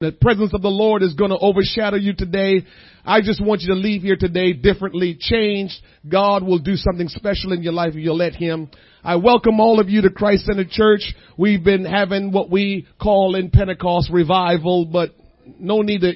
The presence of the Lord is going to overshadow you today. I just want you to leave here today differently, changed. God will do something special in your life if you'll let Him. I welcome all of you to Christ Center Church. We've been having what we call in Pentecost revival, but no need to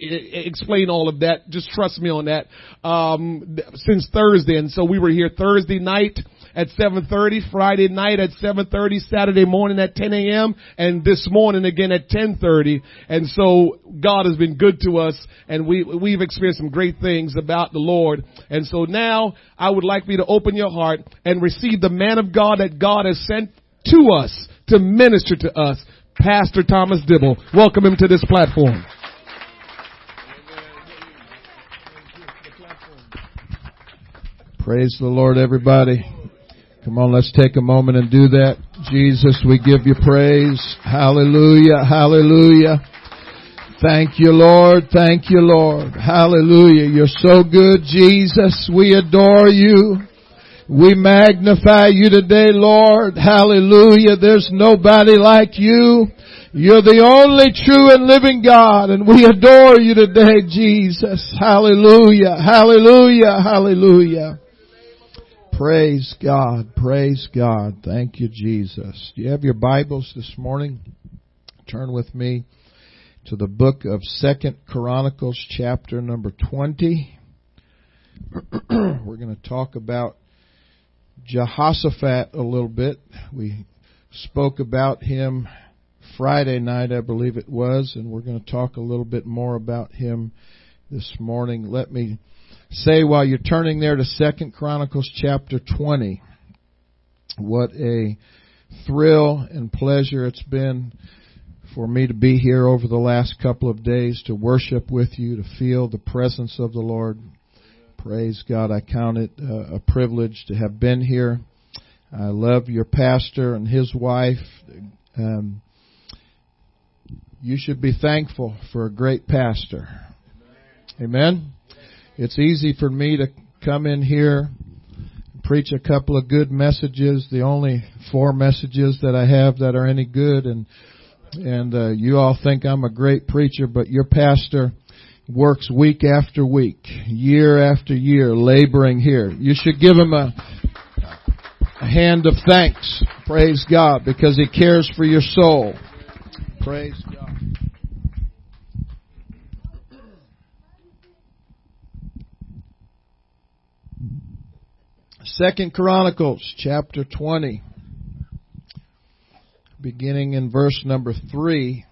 explain all of that. Just trust me on that. Um, since Thursday, and so we were here Thursday night at 7.30, Friday night at 7.30, Saturday morning at 10 a.m., and this morning again at 10.30. And so God has been good to us, and we, we've experienced some great things about the Lord. And so now I would like me to open your heart and receive the man of God that God has sent to us to minister to us, Pastor Thomas Dibble. Welcome him to this platform. Praise the Lord, everybody. Come on, let's take a moment and do that. Jesus, we give you praise. Hallelujah, hallelujah. Thank you, Lord. Thank you, Lord. Hallelujah. You're so good, Jesus. We adore you. We magnify you today, Lord. Hallelujah. There's nobody like you. You're the only true and living God, and we adore you today, Jesus. Hallelujah. Hallelujah. Hallelujah. Praise God. Praise God. Thank you, Jesus. Do you have your Bibles this morning? Turn with me to the book of Second Chronicles chapter number 20. We're going to talk about Jehoshaphat a little bit. We spoke about him Friday night, I believe it was, and we're going to talk a little bit more about him this morning. Let me say while you're turning there to Second Chronicles chapter 20. What a thrill and pleasure it's been for me to be here over the last couple of days to worship with you, to feel the presence of the Lord. Praise God. I count it a privilege to have been here. I love your pastor and his wife. Um, you should be thankful for a great pastor. Amen. It's easy for me to come in here, preach a couple of good messages, the only four messages that I have that are any good, and and uh, you all think I'm a great preacher, but your pastor works week after week, year after year, laboring here. You should give him a, a hand of thanks. Praise God, because he cares for your soul. Praise God. Second Chronicles chapter 20 beginning in verse number 3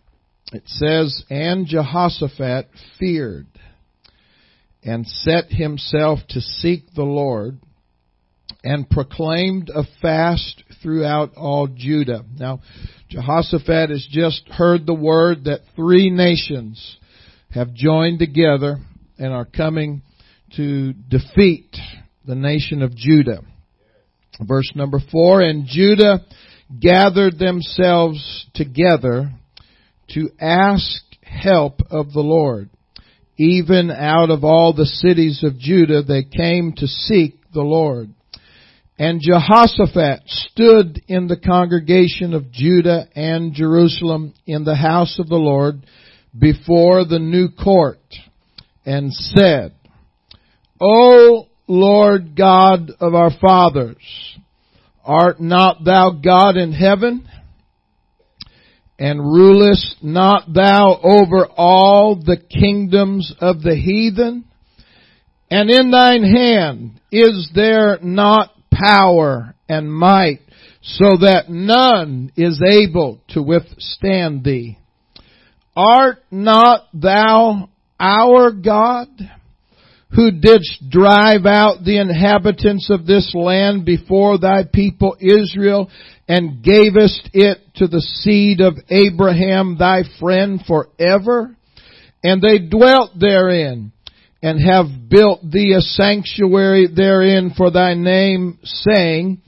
it says and Jehoshaphat feared and set himself to seek the Lord and proclaimed a fast throughout all Judah. Now, Jehoshaphat has just heard the word that three nations have joined together and are coming to defeat the nation of Judah. Verse number four, and Judah gathered themselves together to ask help of the Lord. Even out of all the cities of Judah they came to seek the Lord. And Jehoshaphat stood in the congregation of Judah and Jerusalem in the house of the Lord before the new court and said, O Lord God of our fathers, art not thou God in heaven? And rulest not thou over all the kingdoms of the heathen? And in thine hand is there not power and might so that none is able to withstand thee? Art not thou our God? Who didst drive out the inhabitants of this land before thy people Israel and gavest it to the seed of Abraham thy friend forever? And they dwelt therein and have built thee a sanctuary therein for thy name saying,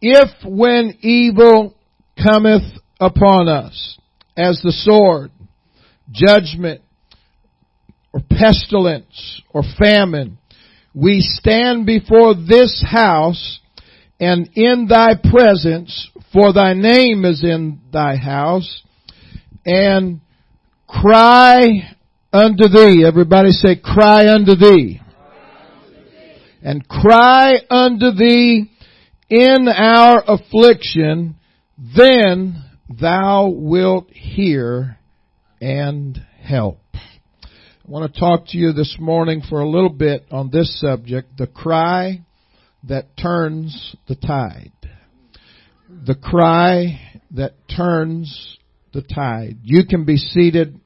if when evil cometh upon us as the sword, judgment, or pestilence or famine, we stand before this house and in thy presence, for thy name is in thy house, and cry unto thee. Everybody say, cry unto thee. And cry unto thee in our affliction, then thou wilt hear and help. I want to talk to you this morning for a little bit on this subject, the cry that turns the tide. The cry that turns the tide. You can be seated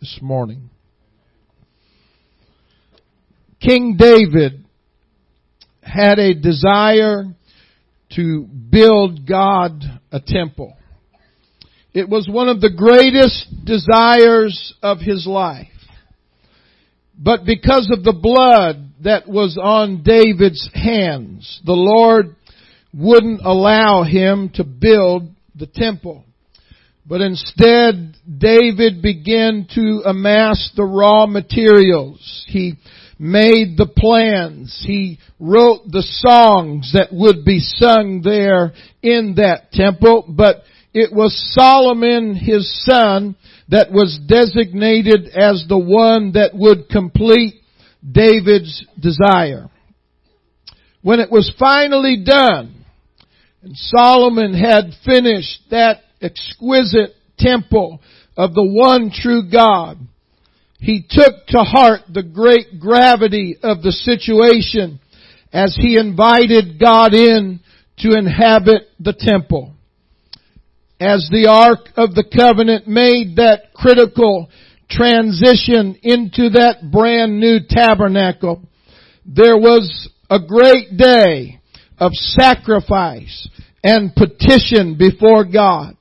this morning. King David had a desire to build God a temple. It was one of the greatest desires of his life. But because of the blood that was on David's hands, the Lord wouldn't allow him to build the temple. But instead, David began to amass the raw materials. He made the plans. He wrote the songs that would be sung there in that temple. But it was Solomon, his son, that was designated as the one that would complete David's desire. When it was finally done, and Solomon had finished that exquisite temple of the one true God, he took to heart the great gravity of the situation as he invited God in to inhabit the temple. As the Ark of the Covenant made that critical transition into that brand new tabernacle, there was a great day of sacrifice and petition before God.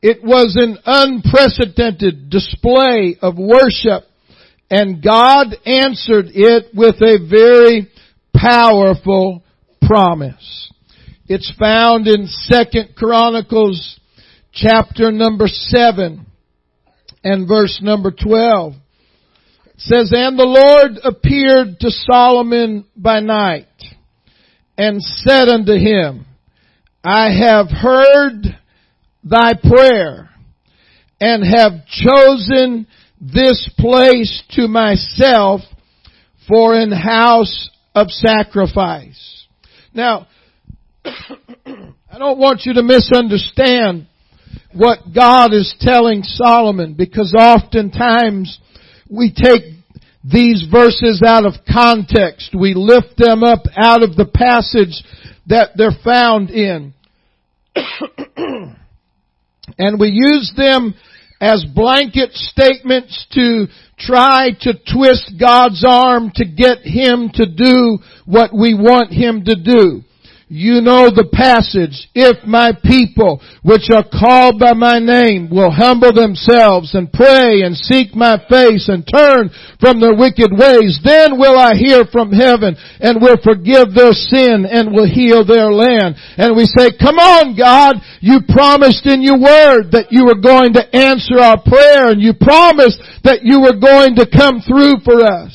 It was an unprecedented display of worship and God answered it with a very powerful promise. It's found in Second Chronicles chapter number 7 and verse number 12. It says, And the Lord appeared to Solomon by night and said unto him, I have heard thy prayer and have chosen this place to myself for an house of sacrifice. Now, I don't want you to misunderstand what God is telling Solomon because oftentimes we take these verses out of context. We lift them up out of the passage that they're found in. and we use them as blanket statements to try to twist God's arm to get Him to do what we want Him to do. You know the passage. If my people, which are called by my name, will humble themselves and pray and seek my face and turn from their wicked ways, then will I hear from heaven and will forgive their sin and will heal their land. And we say, come on God, you promised in your word that you were going to answer our prayer and you promised that you were going to come through for us.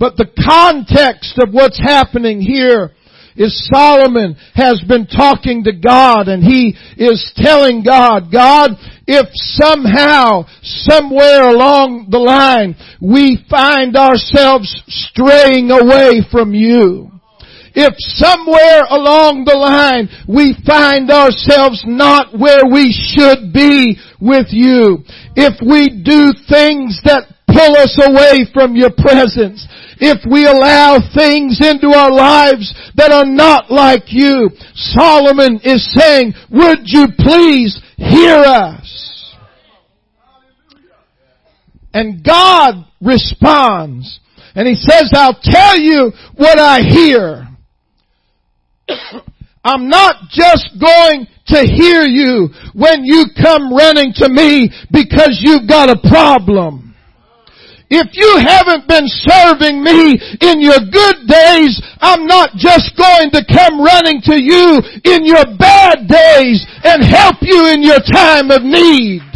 But the context of what's happening here is Solomon has been talking to God and he is telling God, God, if somehow, somewhere along the line, we find ourselves straying away from you, if somewhere along the line we find ourselves not where we should be with you, if we do things that pull us away from your presence, if we allow things into our lives that are not like you. Solomon is saying, would you please hear us? And God responds and he says, I'll tell you what I hear. I'm not just going to hear you when you come running to me because you've got a problem. If you haven't been serving me in your good days, I'm not just going to come running to you in your bad days and help you in your time of need.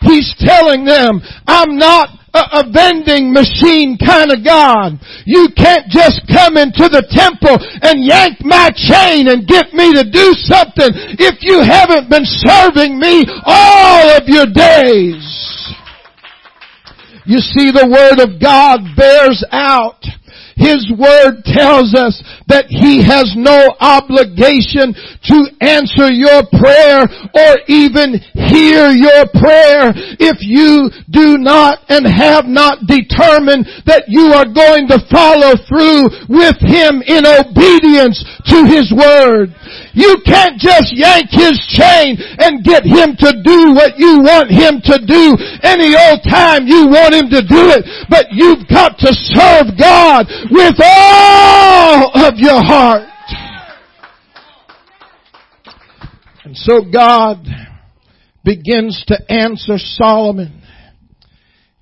He's telling them, I'm not a, vending machine kind of God. You can't just come into the temple and yank my chain and get me to do something if you haven't been serving me all of your days. You see, the Word of God bears out his Word tells us that He has no obligation to answer your prayer or even hear your prayer if you do not and have not determined that you are going to follow through with Him in obedience to His Word. You can't just yank His chain and get Him to do what you want Him to do any old time you want Him to do it, but you've got to serve God with all of your heart. And so God begins to answer Solomon.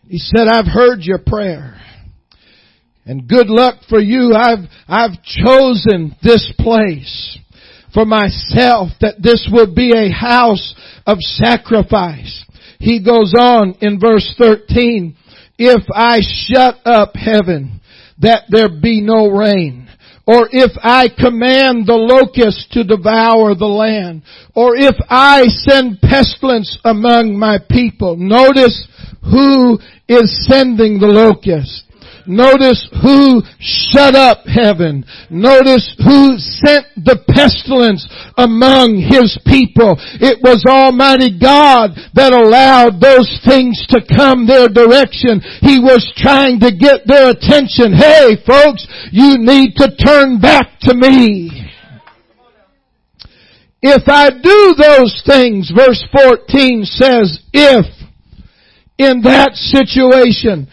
He said, I've heard your prayer. And good luck for you. I've, I've chosen this place for myself that this will be a house of sacrifice. He goes on in verse 13, if I shut up heaven that there be no rain. Or if I command the locust to devour the land. Or if I send pestilence among my people. Notice who is sending the locust. Notice who shut up heaven. Notice who sent the pestilence among his people. It was Almighty God that allowed those things to come their direction. He was trying to get their attention. Hey folks, you need to turn back to me. If I do those things, verse 14 says, if in that situation,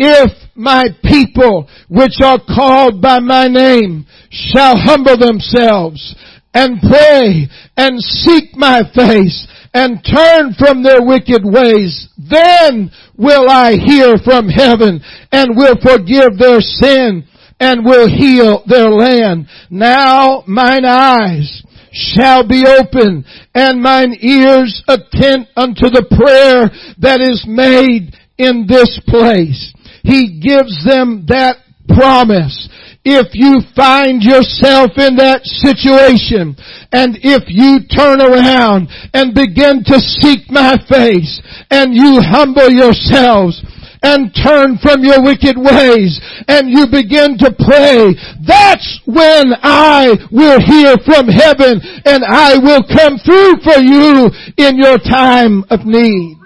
if my people which are called by my name shall humble themselves and pray and seek my face and turn from their wicked ways, then will I hear from heaven and will forgive their sin and will heal their land. Now mine eyes shall be open and mine ears attend unto the prayer that is made in this place. He gives them that promise. If you find yourself in that situation and if you turn around and begin to seek my face and you humble yourselves and turn from your wicked ways and you begin to pray, that's when I will hear from heaven and I will come through for you in your time of need.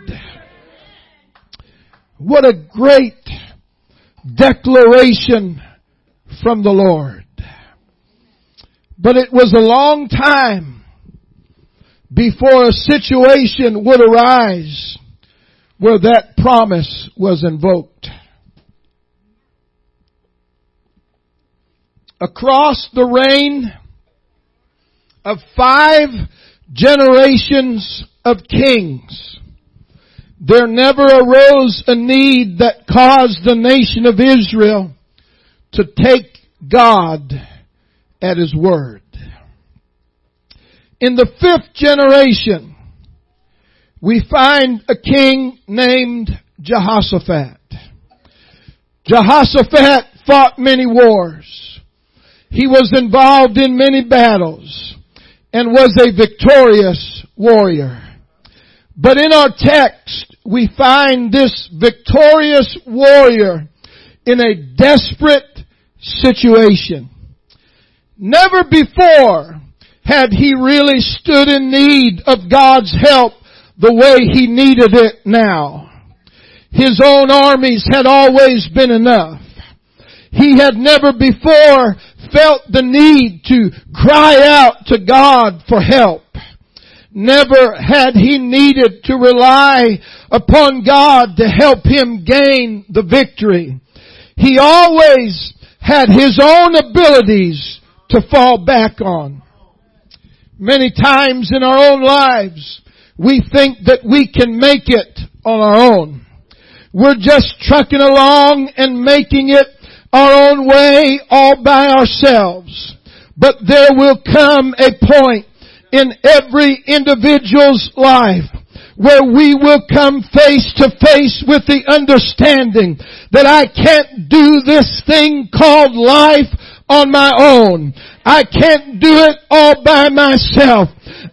What a great declaration from the Lord. But it was a long time before a situation would arise where that promise was invoked. Across the reign of five generations of kings, there never arose a need that caused the nation of Israel to take God at His word. In the fifth generation, we find a king named Jehoshaphat. Jehoshaphat fought many wars. He was involved in many battles and was a victorious warrior. But in our text, we find this victorious warrior in a desperate situation. Never before had he really stood in need of God's help the way he needed it now. His own armies had always been enough. He had never before felt the need to cry out to God for help. Never had he needed to rely upon God to help him gain the victory. He always had his own abilities to fall back on. Many times in our own lives, we think that we can make it on our own. We're just trucking along and making it our own way all by ourselves. But there will come a point in every individual's life where we will come face to face with the understanding that I can't do this thing called life on my own. I can't do it all by myself.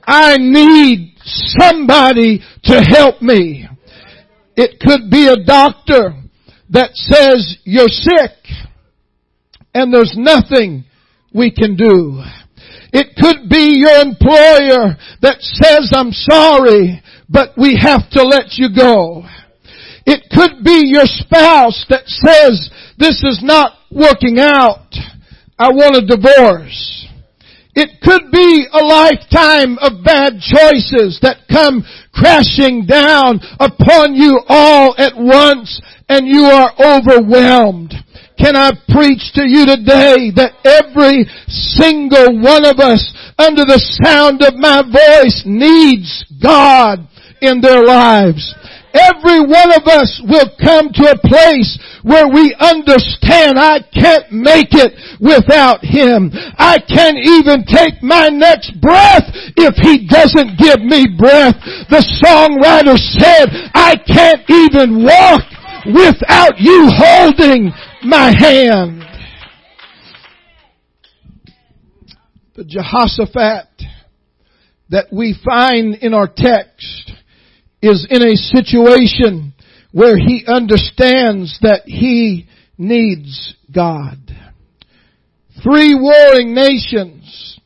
I need somebody to help me. It could be a doctor that says you're sick and there's nothing we can do. It could be your employer that says I'm sorry, but we have to let you go. It could be your spouse that says this is not working out. I want a divorce. It could be a lifetime of bad choices that come crashing down upon you all at once and you are overwhelmed. Can I preach to you today that every single one of us under the sound of my voice needs God in their lives. Every one of us will come to a place where we understand I can't make it without Him. I can't even take my next breath if He doesn't give me breath. The songwriter said, I can't even walk without you holding my hand. The Jehoshaphat that we find in our text is in a situation where he understands that he needs God. Three warring nations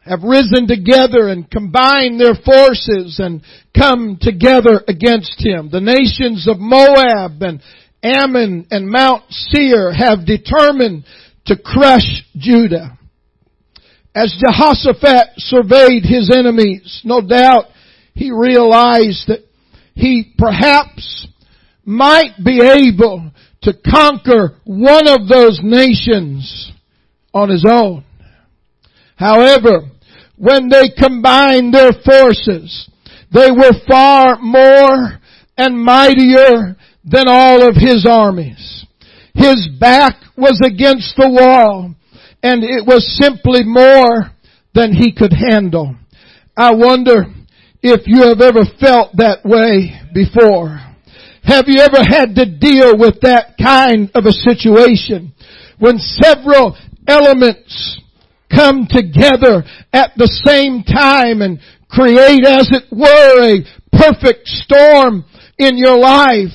have risen together and combined their forces and come together against him. The nations of Moab and Ammon and Mount Seir have determined to crush Judah. As Jehoshaphat surveyed his enemies, no doubt he realized that he perhaps might be able to conquer one of those nations on his own. However, when they combined their forces, they were far more and mightier than all of his armies. His back was against the wall and it was simply more than he could handle. I wonder if you have ever felt that way before. Have you ever had to deal with that kind of a situation when several elements come together at the same time and create as it were a perfect storm in your life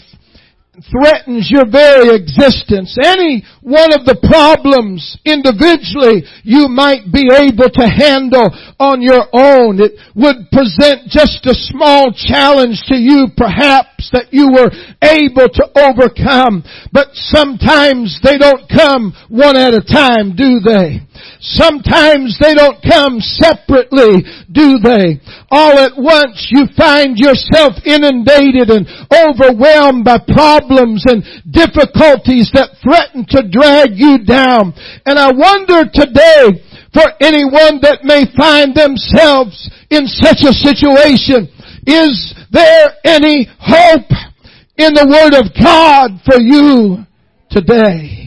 threatens your very existence. Any one of the problems individually you might be able to handle on your own. It would present just a small challenge to you perhaps that you were able to overcome. But sometimes they don't come one at a time, do they? Sometimes they don't come separately, do they? All at once you find yourself inundated and overwhelmed by problems and difficulties that threaten to drag you down. And I wonder today for anyone that may find themselves in such a situation, is there any hope in the Word of God for you today?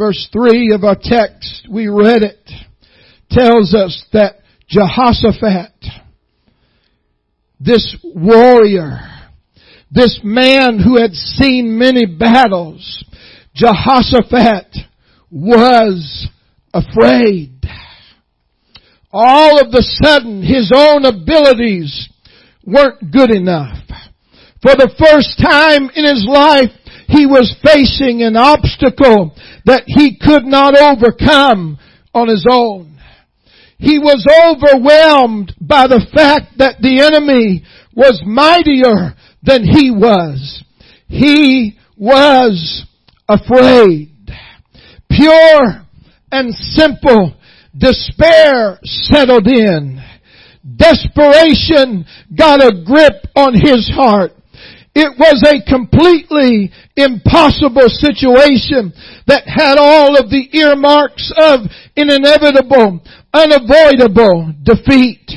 verse 3 of our text, we read it, tells us that Jehoshaphat, this warrior, this man who had seen many battles, Jehoshaphat was afraid. All of a sudden, his own abilities weren't good enough. For the first time in his life, he was facing an obstacle that he could not overcome on his own. He was overwhelmed by the fact that the enemy was mightier than he was. He was afraid. Pure and simple despair settled in. Desperation got a grip on his heart. It was a completely impossible situation that had all of the earmarks of an inevitable, unavoidable defeat.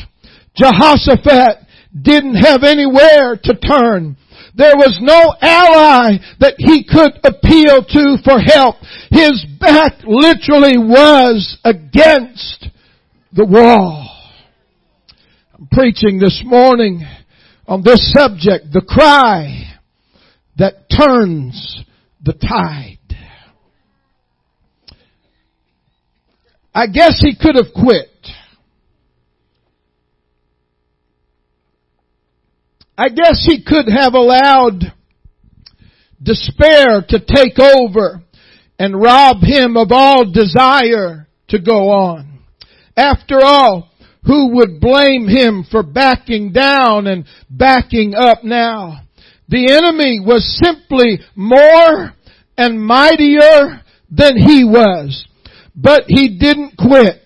Jehoshaphat didn't have anywhere to turn. There was no ally that he could appeal to for help. His back literally was against the wall. I'm preaching this morning on this subject, the cry that turns the tide. I guess he could have quit. I guess he could have allowed despair to take over and rob him of all desire to go on. After all, who would blame him for backing down and backing up now? The enemy was simply more and mightier than he was. But he didn't quit.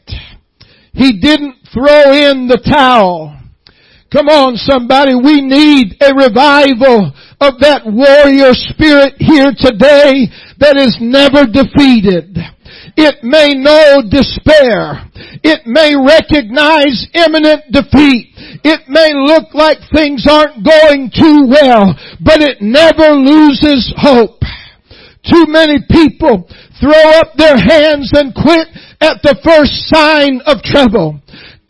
He didn't throw in the towel. Come on somebody, we need a revival of that warrior spirit here today that is never defeated. It may know despair. It may recognize imminent defeat. It may look like things aren't going too well, but it never loses hope. Too many people throw up their hands and quit at the first sign of trouble.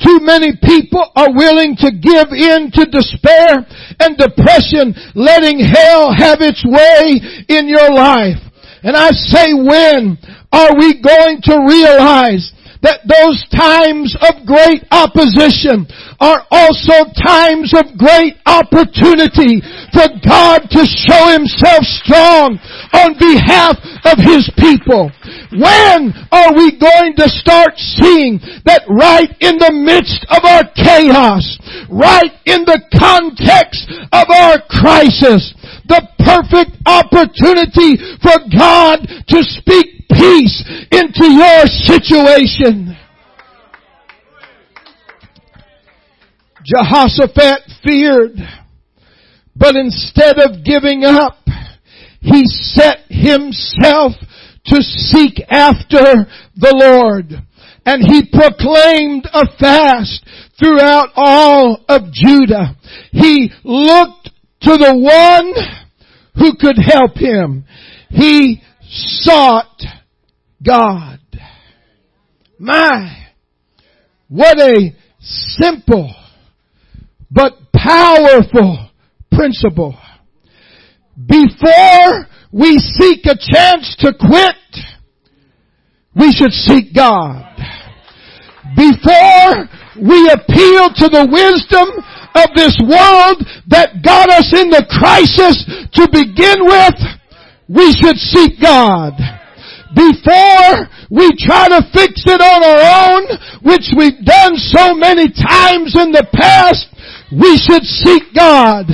Too many people are willing to give in to despair and depression, letting hell have its way in your life. And I say when are we going to realize that those times of great opposition are also times of great opportunity for God to show himself strong on behalf of his people. When are we going to start seeing that right in the midst of our chaos, right in the context of our crisis, the perfect opportunity for God to speak peace into your situation. Jehoshaphat feared, but instead of giving up, he set himself to seek after the Lord. And he proclaimed a fast throughout all of Judah. He looked to the one who could help him. He sought God. My, what a simple but powerful principle. Before we seek a chance to quit, we should seek God. Before we appeal to the wisdom of this world that got us in the crisis to begin with, we should seek God. Before we try to fix it on our own, which we've done so many times in the past, we should seek God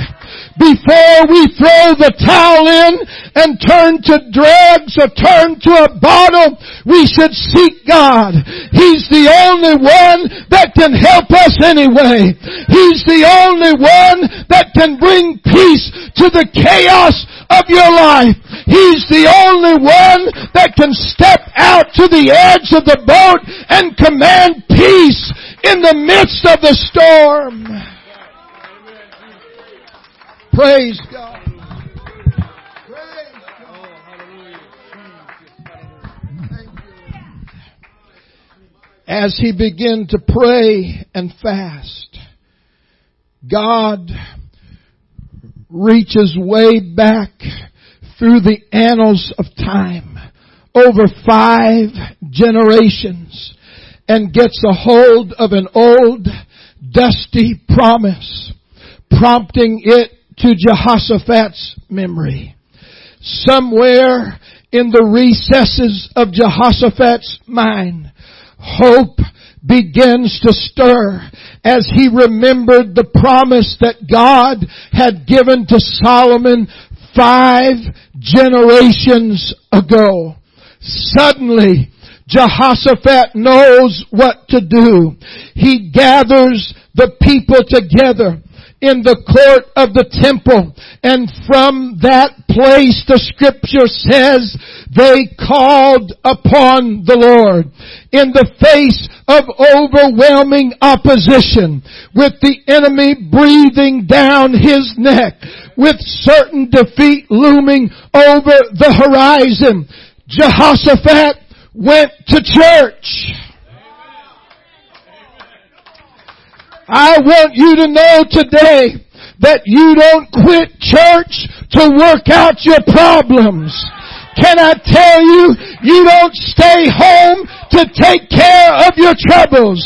before we throw the towel in and turn to drugs or turn to a bottle, we should seek God. He's the only one that can help us anyway. He's the only one that can bring peace to the chaos of your life. He's the only one that can step out to the edge of the boat and command peace in the midst of the storm. Praise God. As he began to pray and fast, God reaches way back through the annals of time, over five generations, and gets a hold of an old, dusty promise, prompting it to Jehoshaphat's memory. Somewhere in the recesses of Jehoshaphat's mind, hope begins to stir as he remembered the promise that God had given to Solomon five generations ago. Suddenly, Jehoshaphat knows what to do. He gathers the people together in the court of the temple. And from that place, the scripture says, they called upon the Lord in the face of overwhelming opposition, with the enemy breathing down his neck, with certain defeat looming over the horizon. Jehoshaphat went to church. I want you to know today that you don't quit church to work out your problems. Can I tell you, you don't stay home to take care of your troubles.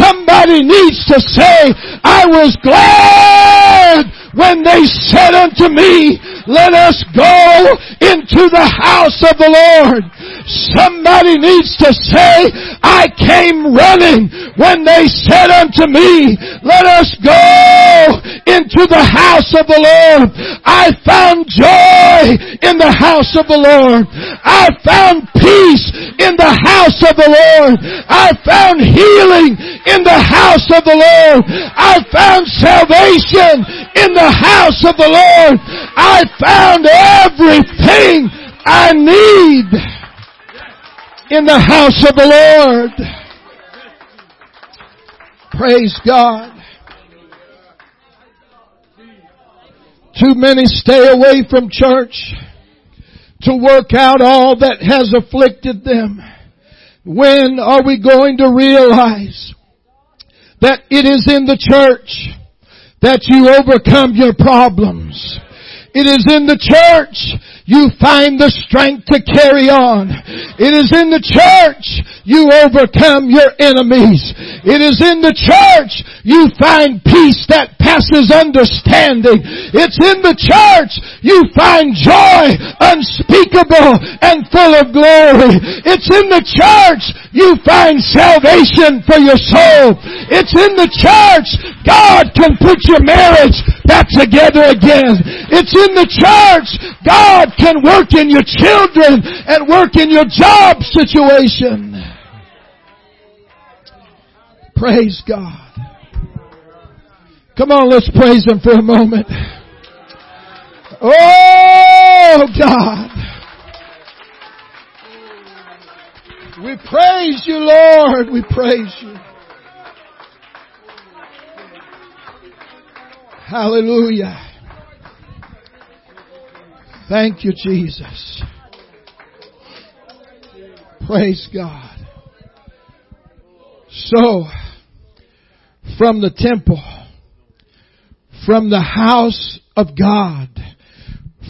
Somebody needs to say, I was glad when they said unto me, let us go into the house of the Lord. Somebody needs to say, I came running when they said unto me, let us go into the house of the Lord. I found joy in the house of the Lord. I found peace in the house of the Lord. I found healing in the house of the Lord. I found salvation in the house of the Lord. I found everything I need in the house of the Lord. Praise God. Too many stay away from church to work out all that has afflicted them. When are we going to realize that it is in the church that you overcome your problems? It is in the church you find the strength to carry on. It is in the church you overcome your enemies. It is in the church you find peace that passes understanding. It's in the church you find joy unspeakable and full of glory. It's in the church you find salvation for your soul. It's in the church God can put your marriage back together again. It's in the church God can work in your children and work in your job situation. Praise God. Come on, let's praise Him for a moment. Oh God. We praise you, Lord. We praise you. Hallelujah. Thank you, Jesus. Praise God. So, from the temple, from the house of God,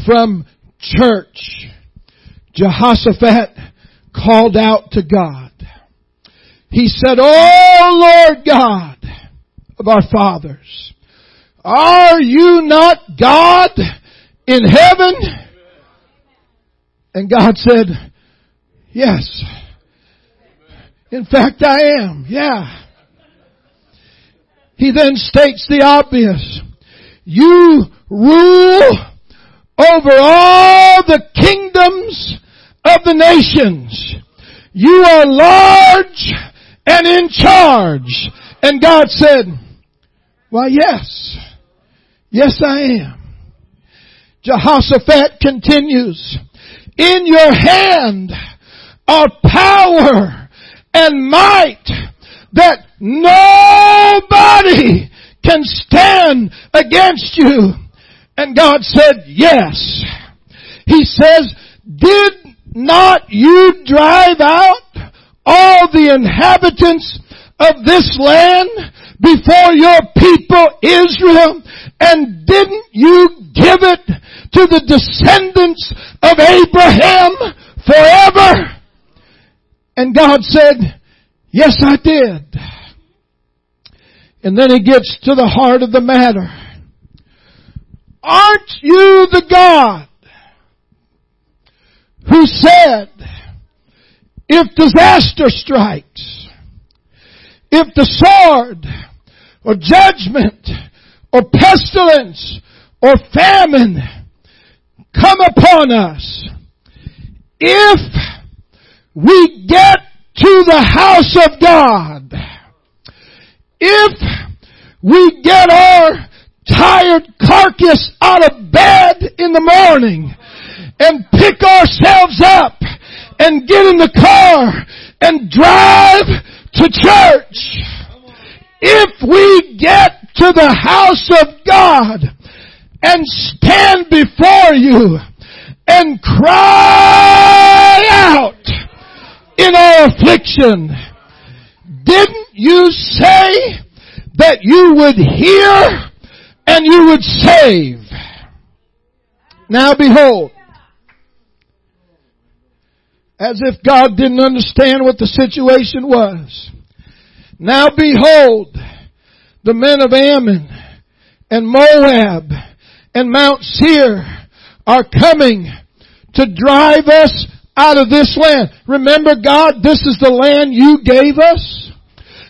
from church, Jehoshaphat called out to God. He said, Oh Lord God of our fathers, are you not God in heaven and God said, yes. In fact, I am. Yeah. He then states the obvious. You rule over all the kingdoms of the nations. You are large and in charge. And God said, why yes. Yes I am. Jehoshaphat continues in your hand are power and might that nobody can stand against you. And God said, yes. He says, did not you drive out all the inhabitants of this land before your people Israel? And didn't you give it to the descendants of Abraham forever? And God said, yes I did. And then he gets to the heart of the matter. Aren't you the God who said, if disaster strikes, if the sword or judgment or pestilence or famine come upon us, if we get to the house of God, if we get our tired carcass out of bed in the morning and pick ourselves up and get in the car and drive to church, if we get to the house of God and stand before you and cry out in our affliction. Didn't you say that you would hear and you would save. Now behold, as if God didn't understand what the situation was. Now behold, the men of Ammon and Moab and Mount Seir are coming to drive us out of this land. Remember God, this is the land you gave us.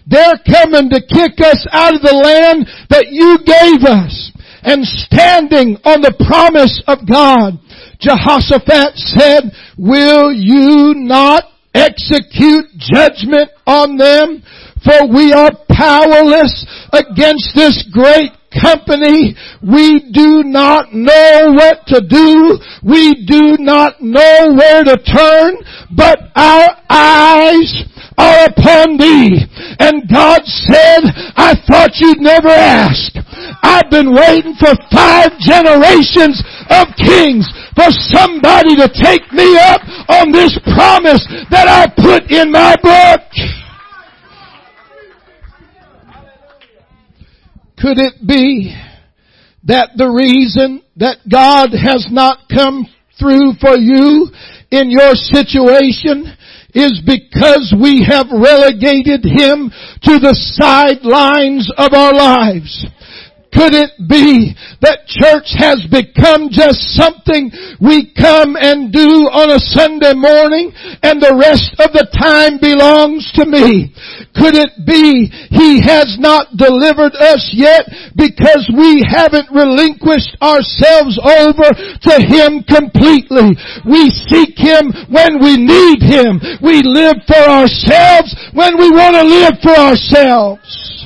They're coming to kick us out of the land that you gave us. And standing on the promise of God, Jehoshaphat said, will you not execute judgment on them? For we are powerless against this great company. We do not know what to do. We do not know where to turn, but our eyes are upon thee. And God said, I thought you'd never ask. I've been waiting for five generations of kings for somebody to take me up on this promise that I put in my book. Could it be that the reason that God has not come through for you in your situation is because we have relegated Him to the sidelines of our lives. Could it be that church has become just something we come and do on a Sunday morning and the rest of the time belongs to me? Could it be He has not delivered us yet because we haven't relinquished ourselves over to Him completely? We seek Him when we need Him. We live for ourselves when we want to live for ourselves.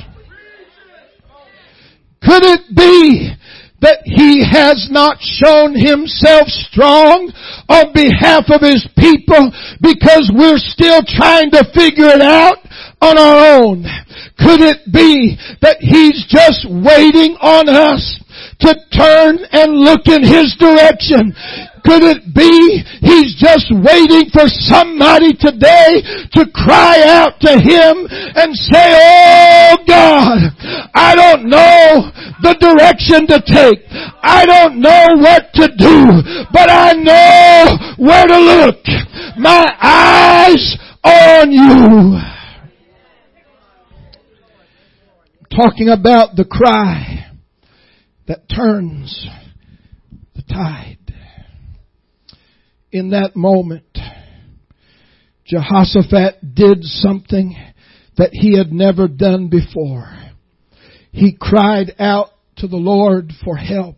Could it be that he has not shown himself strong on behalf of his people because we're still trying to figure it out on our own? Could it be that he's just waiting on us to turn and look in his direction? Could it be He's just waiting for somebody today to cry out to Him and say, Oh God, I don't know the direction to take. I don't know what to do, but I know where to look. My eyes on you. Talking about the cry that turns the tide in that moment, Jehoshaphat did something that he had never done before. He cried out to the Lord for help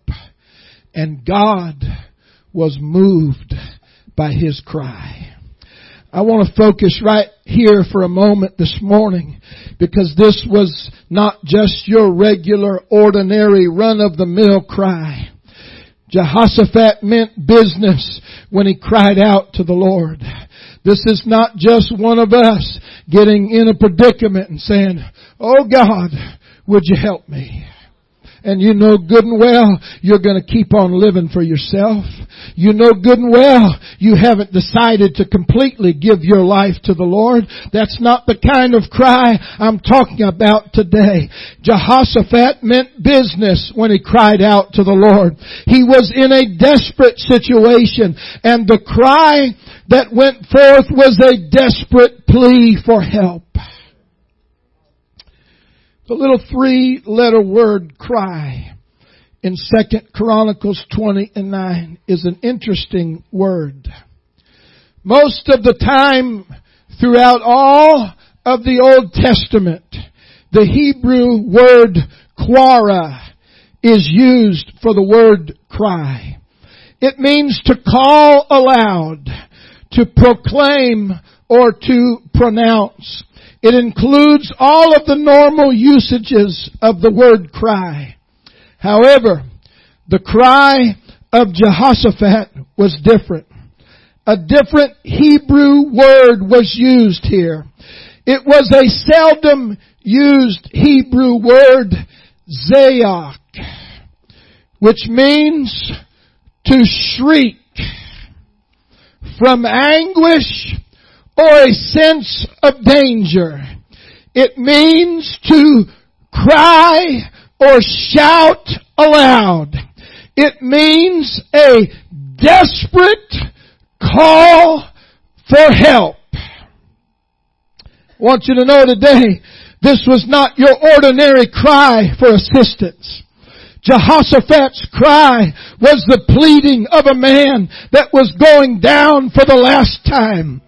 and God was moved by his cry. I want to focus right here for a moment this morning because this was not just your regular, ordinary, run of the mill cry. Jehoshaphat meant business when he cried out to the Lord. This is not just one of us getting in a predicament and saying, Oh God, would you help me? And you know good and well you're going to keep on living for yourself. You know good and well you haven't decided to completely give your life to the Lord. That's not the kind of cry I'm talking about today. Jehoshaphat meant business when he cried out to the Lord. He was in a desperate situation and the cry that went forth was a desperate plea for help. The little three letter word cry in Second Chronicles 20 and 9 is an interesting word. Most of the time throughout all of the Old Testament, the Hebrew word quara is used for the word cry. It means to call aloud, to proclaim, or to pronounce. It includes all of the normal usages of the word cry. However, the cry of Jehoshaphat was different. A different Hebrew word was used here. It was a seldom used Hebrew word, zayach, which means to shriek from anguish or a sense of danger. It means to cry or shout aloud. It means a desperate call for help. I want you to know today, this was not your ordinary cry for assistance. Jehoshaphat's cry was the pleading of a man that was going down for the last time.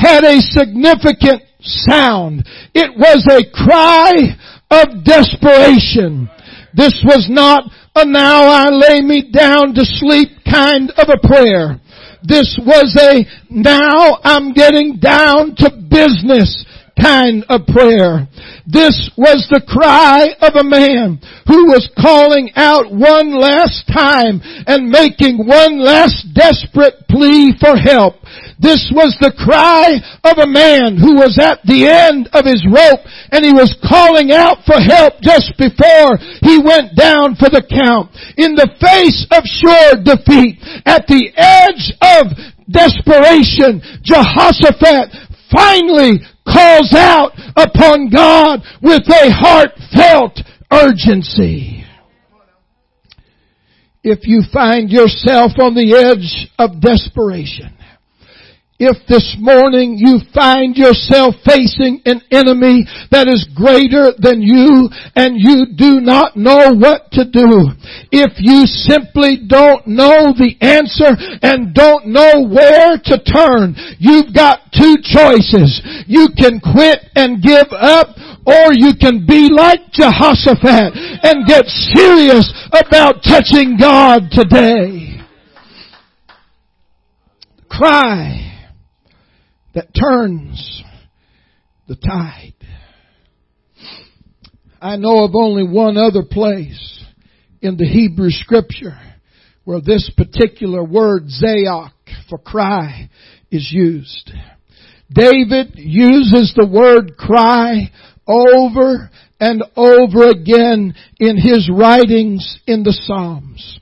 Had a significant sound. It was a cry of desperation. This was not a now I lay me down to sleep kind of a prayer. This was a now I'm getting down to business kind of prayer. This was the cry of a man who was calling out one last time and making one last desperate plea for help. This was the cry of a man who was at the end of his rope and he was calling out for help just before he went down for the count. In the face of sure defeat, at the edge of desperation, Jehoshaphat finally calls out upon God with a heartfelt urgency. If you find yourself on the edge of desperation, if this morning you find yourself facing an enemy that is greater than you and you do not know what to do, if you simply don't know the answer and don't know where to turn, you've got two choices. You can quit and give up or you can be like Jehoshaphat and get serious about touching God today. Cry that turns the tide. I know of only one other place in the Hebrew scripture where this particular word Zayach for cry is used. David uses the word cry over and over again in his writings in the Psalms.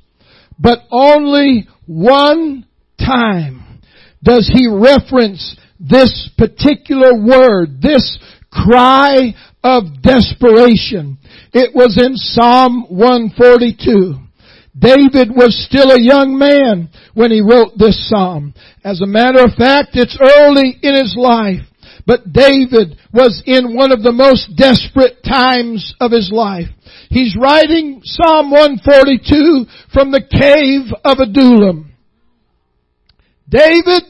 But only one time does he reference this particular word, this cry of desperation. It was in Psalm 142. David was still a young man when he wrote this psalm. As a matter of fact, it's early in his life. But David was in one of the most desperate times of his life. He's writing Psalm 142 from the cave of Adullam. David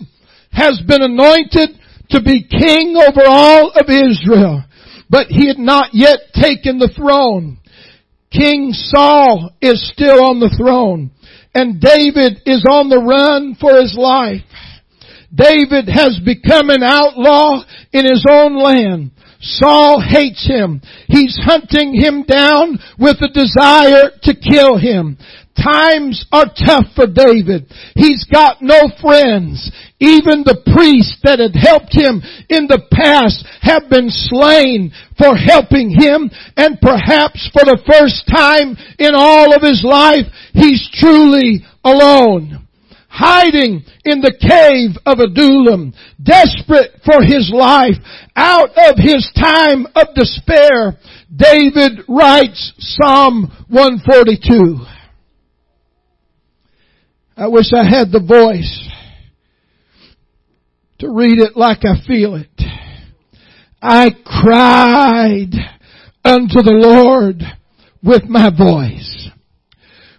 has been anointed to be king over all of Israel, but he had not yet taken the throne. King Saul is still on the throne and David is on the run for his life. David has become an outlaw in his own land. Saul hates him. He's hunting him down with a desire to kill him. Times are tough for David. He's got no friends. Even the priests that had helped him in the past have been slain for helping him and perhaps for the first time in all of his life, he's truly alone. Hiding in the cave of Adullam, desperate for his life, out of his time of despair, David writes Psalm 142. I wish I had the voice to read it like I feel it. I cried unto the Lord with my voice.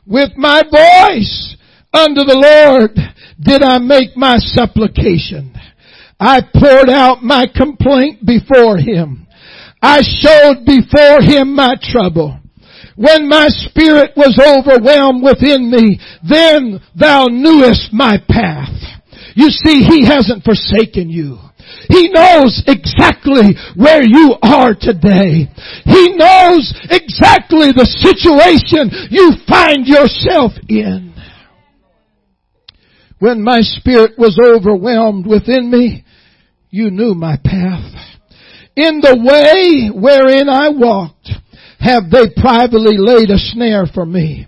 With my voice unto the Lord did I make my supplication. I poured out my complaint before him. I showed before him my trouble. When my spirit was overwhelmed within me, then thou knewest my path. You see, he hasn't forsaken you. He knows exactly where you are today. He knows exactly the situation you find yourself in. When my spirit was overwhelmed within me, you knew my path. In the way wherein I walked, have they privately laid a snare for me.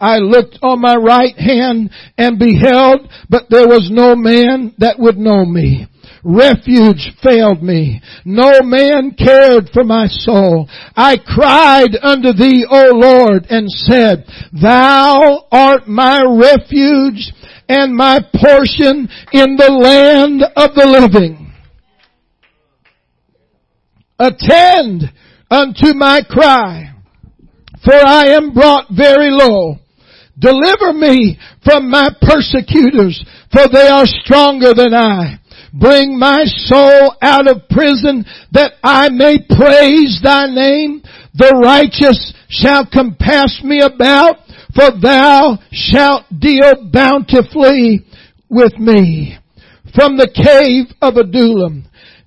I looked on my right hand and beheld, but there was no man that would know me. Refuge failed me. No man cared for my soul. I cried unto thee, O Lord, and said, Thou art my refuge and my portion in the land of the living. Attend unto my cry, for I am brought very low. Deliver me from my persecutors, for they are stronger than I. Bring my soul out of prison that I may praise thy name. The righteous shall compass me about, for thou shalt deal bountifully with me. From the cave of Adullam,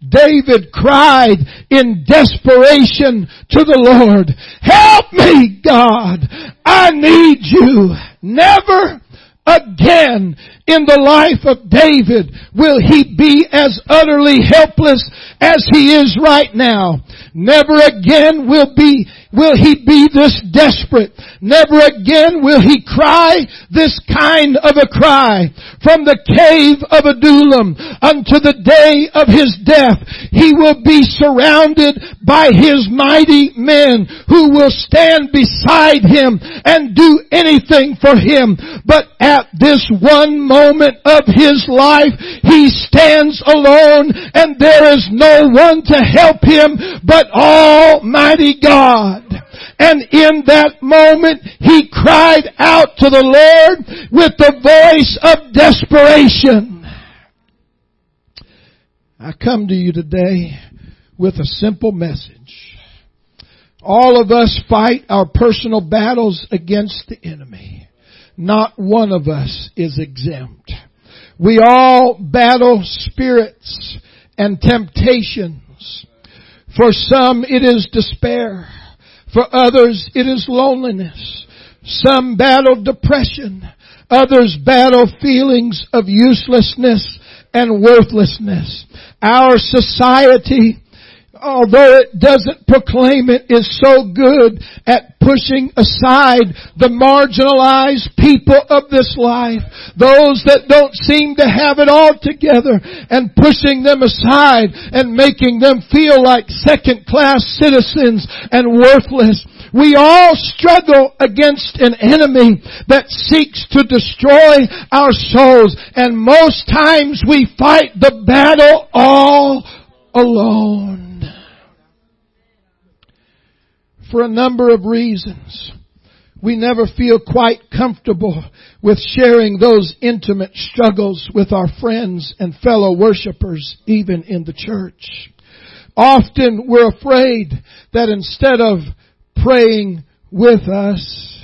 David cried in desperation to the Lord, help me God, I need you. Never again in the life of David will he be as utterly helpless as he is right now. Never again will be will he be this desperate. Never again will he cry this kind of a cry. From the cave of Adullam unto the day of his death, he will be surrounded by his mighty men who will stand beside him and do anything for him. But at this one moment of his life, he stands alone and there is no one to help him but Almighty God. And in that moment, he cried out to the Lord with the voice of desperation. I come to you today with a simple message. All of us fight our personal battles against the enemy. Not one of us is exempt. We all battle spirits and temptations. For some it is despair. For others, it is loneliness. Some battle depression. Others battle feelings of uselessness and worthlessness. Our society although it doesn't proclaim it, is so good at pushing aside the marginalized people of this life, those that don't seem to have it all together, and pushing them aside and making them feel like second class citizens and worthless. We all struggle against an enemy that seeks to destroy our souls, and most times we fight the battle all alone. for a number of reasons. We never feel quite comfortable with sharing those intimate struggles with our friends and fellow worshipers, even in the church. Often we're afraid that instead of praying with us,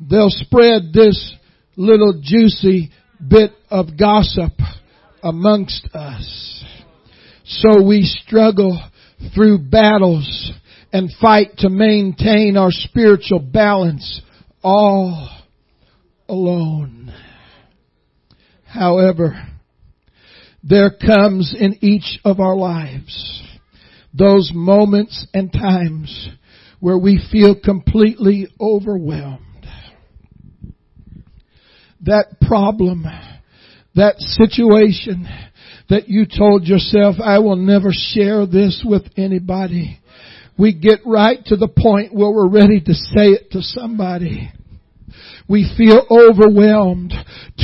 they'll spread this little juicy bit of gossip amongst us. So we struggle through battles and fight to maintain our spiritual balance all alone. However, there comes in each of our lives those moments and times where we feel completely overwhelmed. That problem, that situation, that you told yourself, I will never share this with anybody. We get right to the point where we're ready to say it to somebody we feel overwhelmed.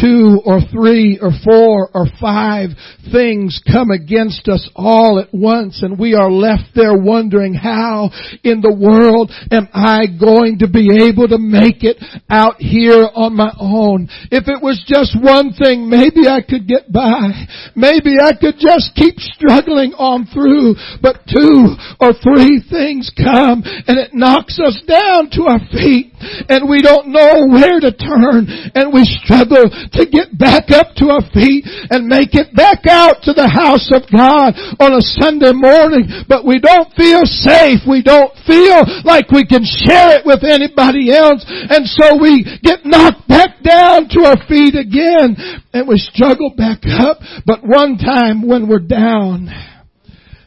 Two or three or four or five things come against us all at once and we are left there wondering how in the world am I going to be able to make it out here on my own. If it was just one thing, maybe I could get by. Maybe I could just keep struggling on through. But two or three things come and it knocks us down to our feet and we don't know where to turn and we struggle to get back up to our feet and make it back out to the house of God on a Sunday morning, but we don't feel safe. We don't feel like we can share it with anybody else. And so we get knocked back down to our feet again and we struggle back up. But one time when we're down,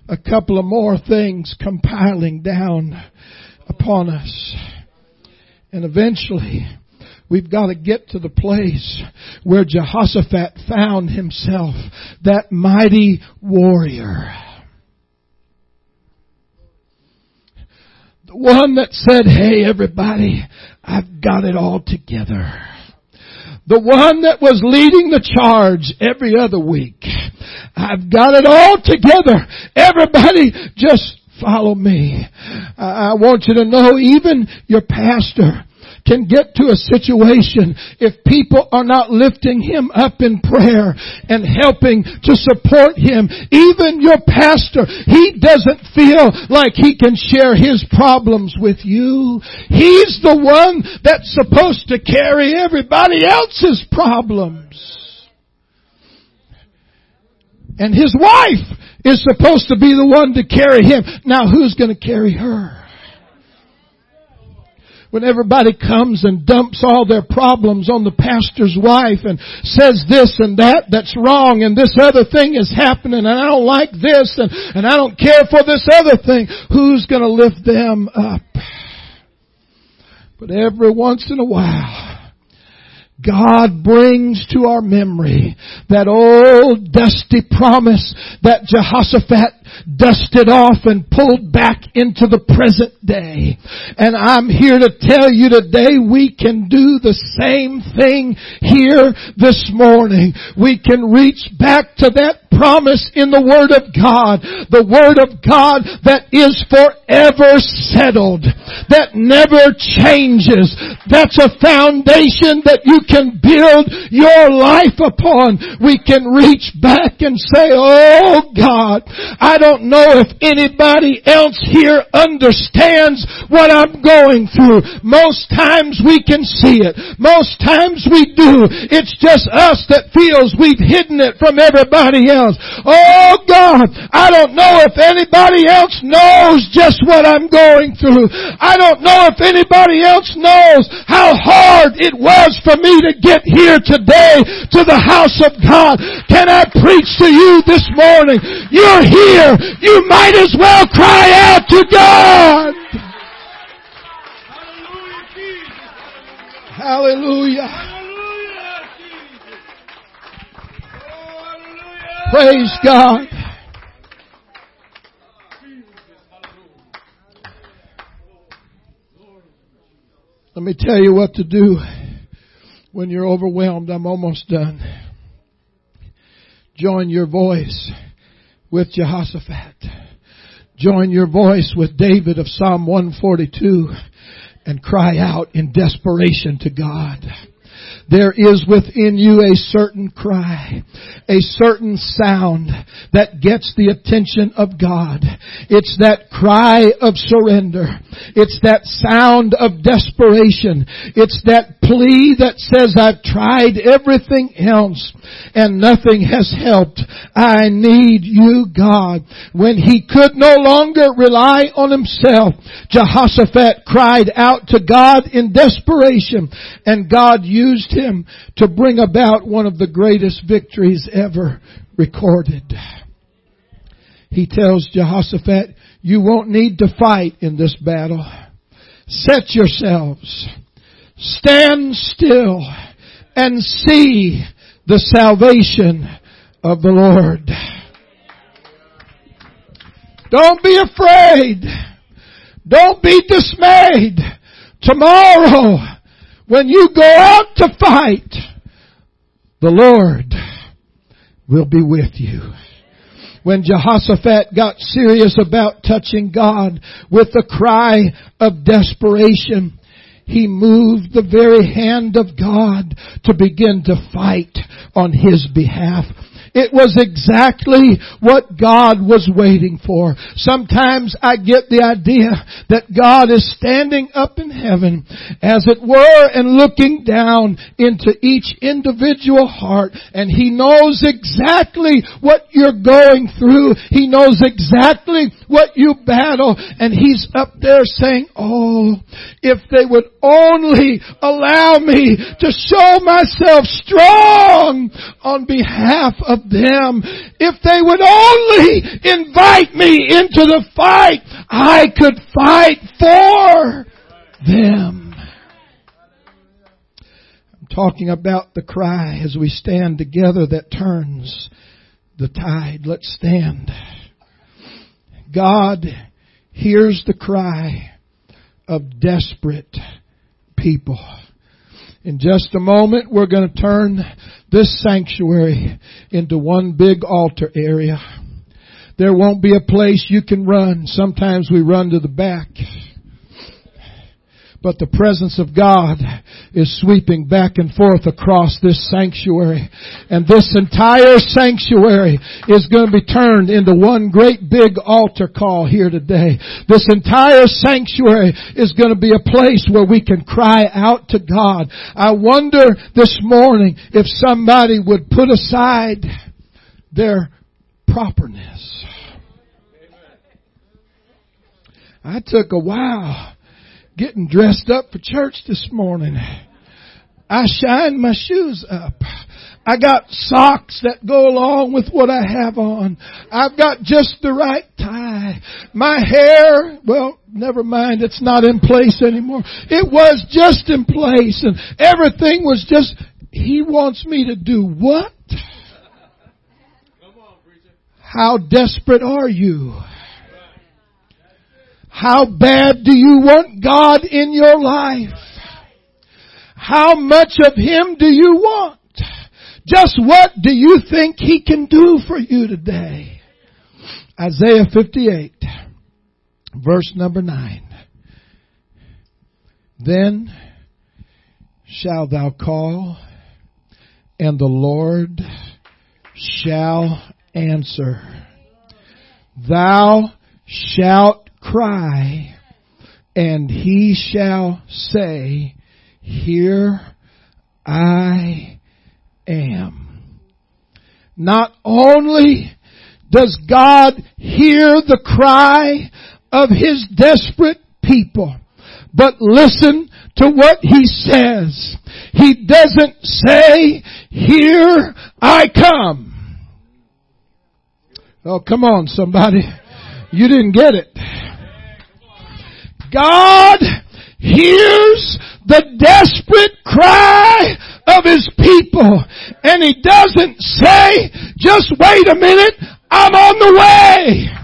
a couple of more things compiling down upon us. And eventually, We've got to get to the place where Jehoshaphat found himself, that mighty warrior. The one that said, hey everybody, I've got it all together. The one that was leading the charge every other week. I've got it all together. Everybody just follow me. I want you to know even your pastor can get to a situation if people are not lifting him up in prayer and helping to support him. Even your pastor, he doesn't feel like he can share his problems with you. He's the one that's supposed to carry everybody else's problems. And his wife is supposed to be the one to carry him. Now who's going to carry her? When everybody comes and dumps all their problems on the pastor's wife and says this and that that's wrong and this other thing is happening and I don't like this and, and I don't care for this other thing, who's gonna lift them up? But every once in a while, God brings to our memory that old dusty promise that Jehoshaphat dusted off and pulled back into the present day. And I'm here to tell you today we can do the same thing here this morning. We can reach back to that promise in the Word of God. The Word of God that is forever settled. That never changes. That's a foundation that you can build your life upon. We can reach back and say, Oh God, I don't know if anybody else here understands what I'm going through. Most times we can see it. Most times we do. It's just us that feels we've hidden it from everybody else. Oh God, I don't know if anybody else knows just what I'm going through. I don't know if anybody else knows how hard it was for me to get here today to the house of God. Can I preach to you this morning? You're here. You might as well cry out to God. Hallelujah. Praise God. Let me tell you what to do when you're overwhelmed. I'm almost done. Join your voice with Jehoshaphat. Join your voice with David of Psalm 142 and cry out in desperation to God. There is within you a certain cry, a certain sound that gets the attention of God. It's that cry of surrender. It's that sound of desperation. It's that plea that says, I've tried everything else and nothing has helped. I need you, God. When he could no longer rely on himself, Jehoshaphat cried out to God in desperation and God used him to bring about one of the greatest victories ever recorded. He tells Jehoshaphat, you won't need to fight in this battle. Set yourselves. Stand still and see the salvation of the Lord. Don't be afraid. Don't be dismayed. Tomorrow, when you go out to fight, the Lord will be with you. When Jehoshaphat got serious about touching God with a cry of desperation, he moved the very hand of God to begin to fight on his behalf. It was exactly what God was waiting for. Sometimes I get the idea that God is standing up in heaven, as it were, and looking down into each individual heart, and He knows exactly what you're going through. He knows exactly what you battle, and He's up there saying, oh, if they would only allow me to show myself strong on behalf of them. If they would only invite me into the fight, I could fight for them. I'm talking about the cry as we stand together that turns the tide. Let's stand. God hears the cry of desperate people. In just a moment, we're going to turn this sanctuary into one big altar area. There won't be a place you can run. Sometimes we run to the back but the presence of God is sweeping back and forth across this sanctuary. And this entire sanctuary is going to be turned into one great big altar call here today. This entire sanctuary is going to be a place where we can cry out to God. I wonder this morning if somebody would put aside their properness. I took a while getting dressed up for church this morning. I shined my shoes up. I got socks that go along with what I have on. I've got just the right tie. My hair, well, never mind, it's not in place anymore. It was just in place and everything was just, he wants me to do what? Come on, preacher. How desperate are you? How bad do you want God in your life? How much of Him do you want? Just what do you think He can do for you today? Isaiah 58, verse number 9. Then shall thou call, and the Lord shall answer. Thou shalt cry, and he shall say, Here I am. Not only does God hear the cry of his desperate people, but listen to what he says. He doesn't say, here I come. Oh, come on somebody. You didn't get it. God hears the desperate cry of His people. And He doesn't say, just wait a minute, I'm on the way.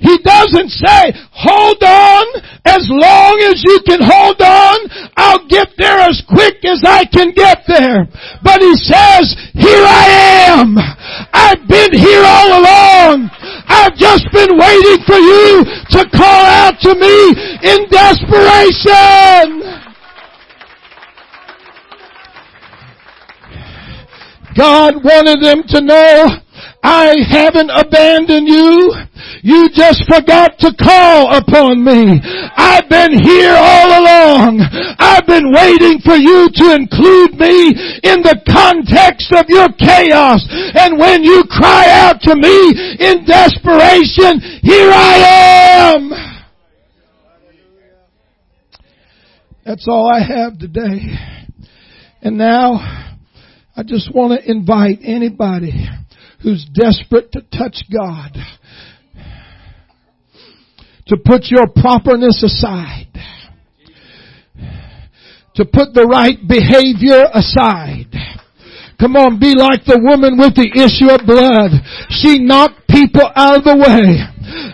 He doesn't say, hold on as long as you can hold on. I'll get there as quick as I can get there. But he says, here I am. I've been here all along. I've just been waiting for you to call out to me in desperation. God wanted them to know I haven't abandoned you. You just forgot to call upon me. I've been here all along. I've been waiting for you to include me in the context of your chaos. And when you cry out to me in desperation, here I am. That's all I have today. And now, I just want to invite anybody who's desperate to touch God. To put your properness aside. To put the right behavior aside. Come on, be like the woman with the issue of blood. She knocked people out of the way.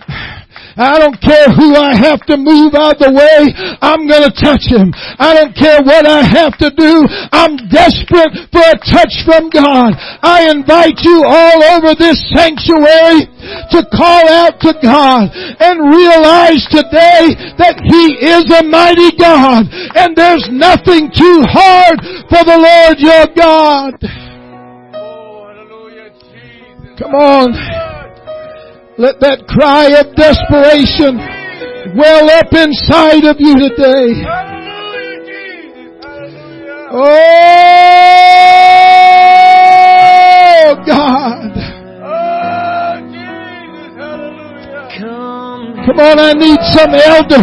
I don't care who I have to move out of the way. I'm going to touch him. I don't care what I have to do. I'm desperate for a touch from God. I invite you all over this sanctuary to call out to God and realize today that He is a mighty God and there's nothing too hard for the Lord your God. Oh, Come on. Let that cry of desperation well up inside of you today. Oh God. Come on, I need some elder.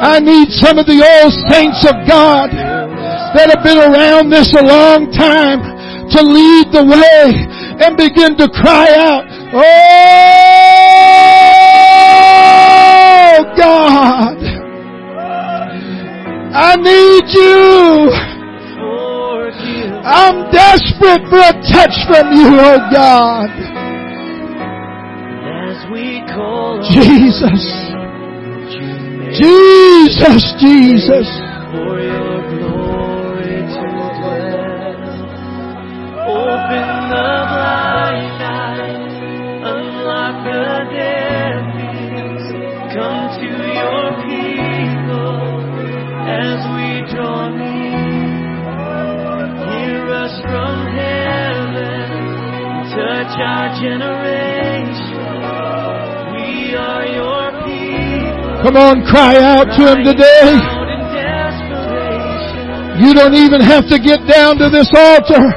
I need some of the old saints of God that have been around this a long time to lead the way and begin to cry out, Oh God, I need you. I'm desperate for a touch from you, oh God. Jesus. Jesus, Jesus. Touch our generation. We are your people. Come on, cry out to Him today. Out in desperation. You don't even have to get down to this altar.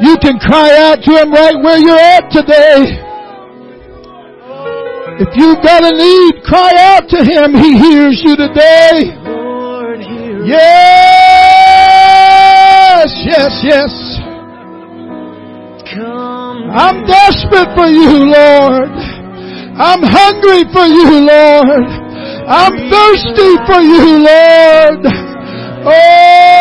You can cry out to Him right where you're at today. If you've got a need, cry out to Him. He hears you today. Lord, hear. Yes, yes, yes. Come. I'm desperate for you, Lord. I'm hungry for you, Lord. I'm thirsty for you, Lord. Oh,